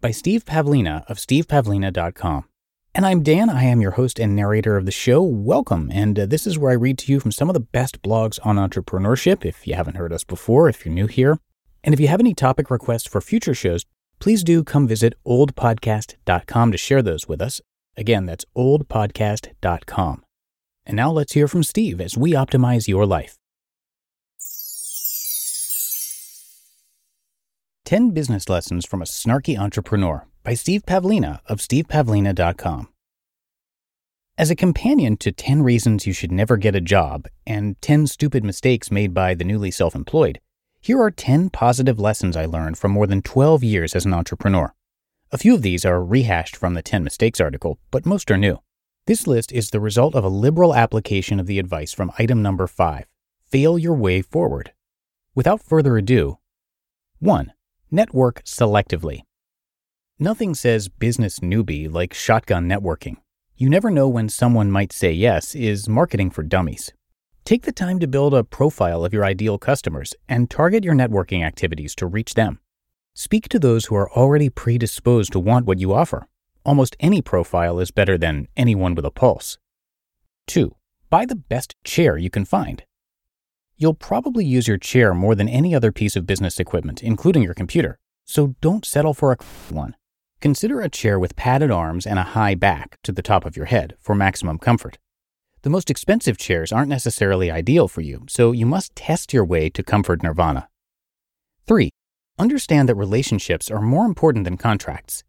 by Steve Pavlina of stevepavlina.com. And I'm Dan. I am your host and narrator of the show. Welcome. And uh, this is where I read to you from some of the best blogs on entrepreneurship. If you haven't heard us before, if you're new here. And if you have any topic requests for future shows, please do come visit oldpodcast.com to share those with us. Again, that's oldpodcast.com. And now let's hear from Steve as we optimize your life. 10 Business Lessons from a Snarky Entrepreneur by Steve Pavlina of stevepavlina.com. As a companion to 10 Reasons You Should Never Get a Job and 10 Stupid Mistakes Made by the Newly Self Employed, here are 10 positive lessons I learned from more than 12 years as an entrepreneur. A few of these are rehashed from the 10 Mistakes article, but most are new. This list is the result of a liberal application of the advice from item number 5 Fail Your Way Forward. Without further ado, 1. Network selectively. Nothing says business newbie like shotgun networking. You never know when someone might say yes is marketing for dummies. Take the time to build a profile of your ideal customers and target your networking activities to reach them. Speak to those who are already predisposed to want what you offer. Almost any profile is better than anyone with a pulse. 2. Buy the best chair you can find. You'll probably use your chair more than any other piece of business equipment, including your computer, so don't settle for a one. Consider a chair with padded arms and a high back to the top of your head for maximum comfort. The most expensive chairs aren't necessarily ideal for you, so you must test your way to comfort nirvana. 3. Understand that relationships are more important than contracts.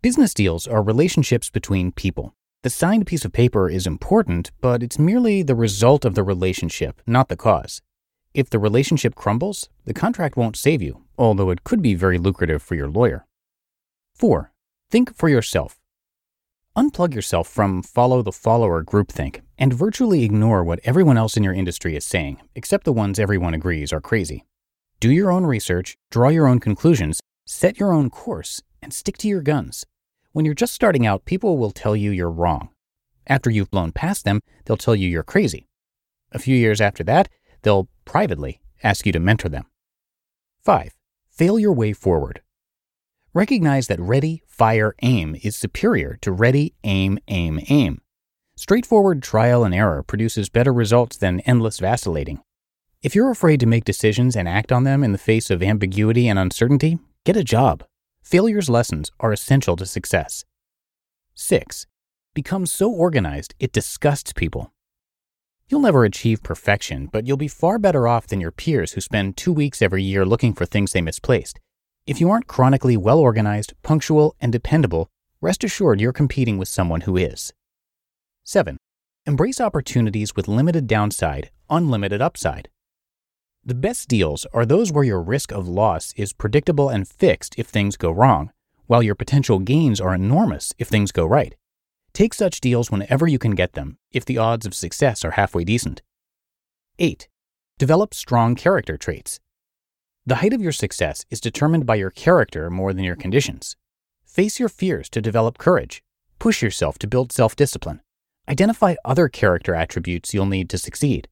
Business deals are relationships between people. The signed piece of paper is important, but it's merely the result of the relationship, not the cause. If the relationship crumbles, the contract won't save you, although it could be very lucrative for your lawyer. 4. Think for yourself. Unplug yourself from follow the follower groupthink and virtually ignore what everyone else in your industry is saying, except the ones everyone agrees are crazy. Do your own research, draw your own conclusions, set your own course, and stick to your guns. When you're just starting out, people will tell you you're wrong. After you've blown past them, they'll tell you you're crazy. A few years after that, they'll privately ask you to mentor them. 5. Fail your way forward. Recognize that ready, fire, aim is superior to ready, aim, aim, aim. Straightforward trial and error produces better results than endless vacillating. If you're afraid to make decisions and act on them in the face of ambiguity and uncertainty, get a job. Failure's lessons are essential to success. 6. Become so organized it disgusts people. You'll never achieve perfection, but you'll be far better off than your peers who spend two weeks every year looking for things they misplaced. If you aren't chronically well organized, punctual, and dependable, rest assured you're competing with someone who is. 7. Embrace opportunities with limited downside, unlimited upside. The best deals are those where your risk of loss is predictable and fixed if things go wrong, while your potential gains are enormous if things go right. Take such deals whenever you can get them, if the odds of success are halfway decent. 8. Develop strong character traits. The height of your success is determined by your character more than your conditions. Face your fears to develop courage. Push yourself to build self discipline. Identify other character attributes you'll need to succeed.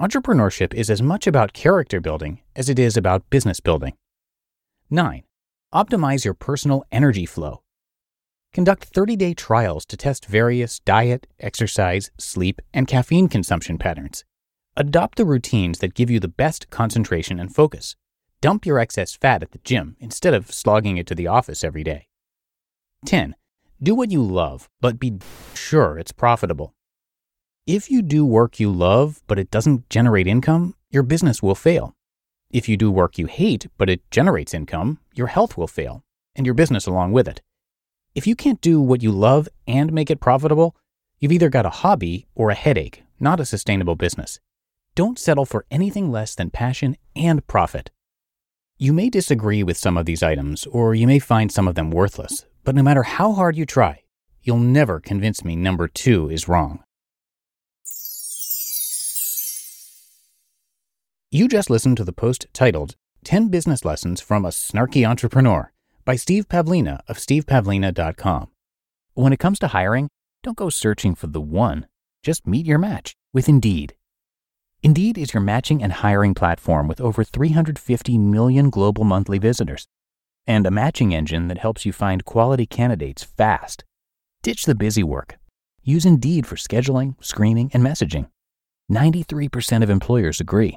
Entrepreneurship is as much about character building as it is about business building. 9. Optimize your personal energy flow. Conduct 30 day trials to test various diet, exercise, sleep, and caffeine consumption patterns. Adopt the routines that give you the best concentration and focus. Dump your excess fat at the gym instead of slogging it to the office every day. 10. Do what you love, but be sure it's profitable. If you do work you love, but it doesn't generate income, your business will fail. If you do work you hate, but it generates income, your health will fail, and your business along with it. If you can't do what you love and make it profitable, you've either got a hobby or a headache, not a sustainable business. Don't settle for anything less than passion and profit. You may disagree with some of these items, or you may find some of them worthless, but no matter how hard you try, you'll never convince me number two is wrong. You just listened to the post titled 10 Business Lessons from a Snarky Entrepreneur by Steve Pavlina of stevepavlina.com. When it comes to hiring, don't go searching for the one, just meet your match with Indeed. Indeed is your matching and hiring platform with over 350 million global monthly visitors and a matching engine that helps you find quality candidates fast. Ditch the busy work. Use Indeed for scheduling, screening, and messaging. 93% of employers agree.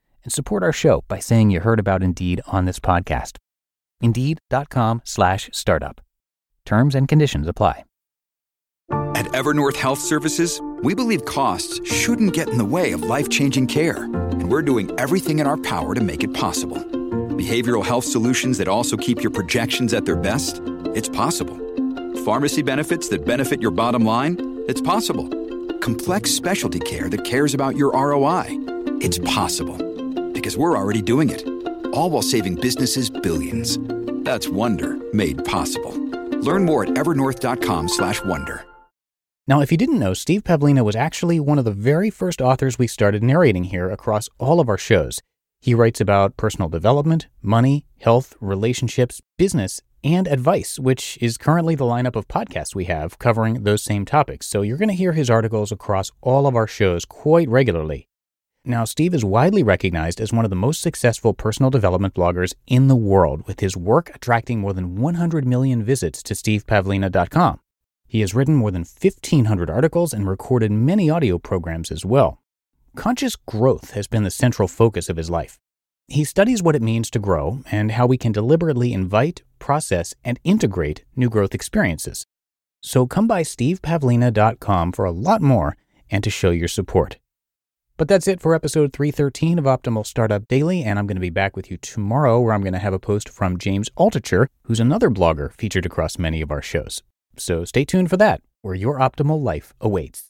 and support our show by saying you heard about Indeed on this podcast. Indeed.com slash startup. Terms and conditions apply. At Evernorth Health Services, we believe costs shouldn't get in the way of life-changing care, and we're doing everything in our power to make it possible. Behavioral health solutions that also keep your projections at their best? It's possible. Pharmacy benefits that benefit your bottom line? It's possible. Complex specialty care that cares about your ROI? It's possible because we're already doing it. All while saving businesses billions. That's Wonder made possible. Learn more at evernorth.com/wonder. Now, if you didn't know, Steve Pavlina was actually one of the very first authors we started narrating here across all of our shows. He writes about personal development, money, health, relationships, business, and advice, which is currently the lineup of podcasts we have covering those same topics. So you're going to hear his articles across all of our shows quite regularly. Now, Steve is widely recognized as one of the most successful personal development bloggers in the world, with his work attracting more than 100 million visits to stevepavlina.com. He has written more than 1,500 articles and recorded many audio programs as well. Conscious growth has been the central focus of his life. He studies what it means to grow and how we can deliberately invite, process, and integrate new growth experiences. So come by stevepavlina.com for a lot more and to show your support. But that's it for episode 313 of Optimal Startup Daily, and I'm going to be back with you tomorrow where I'm going to have a post from James Altucher, who's another blogger featured across many of our shows. So stay tuned for that, where your optimal life awaits.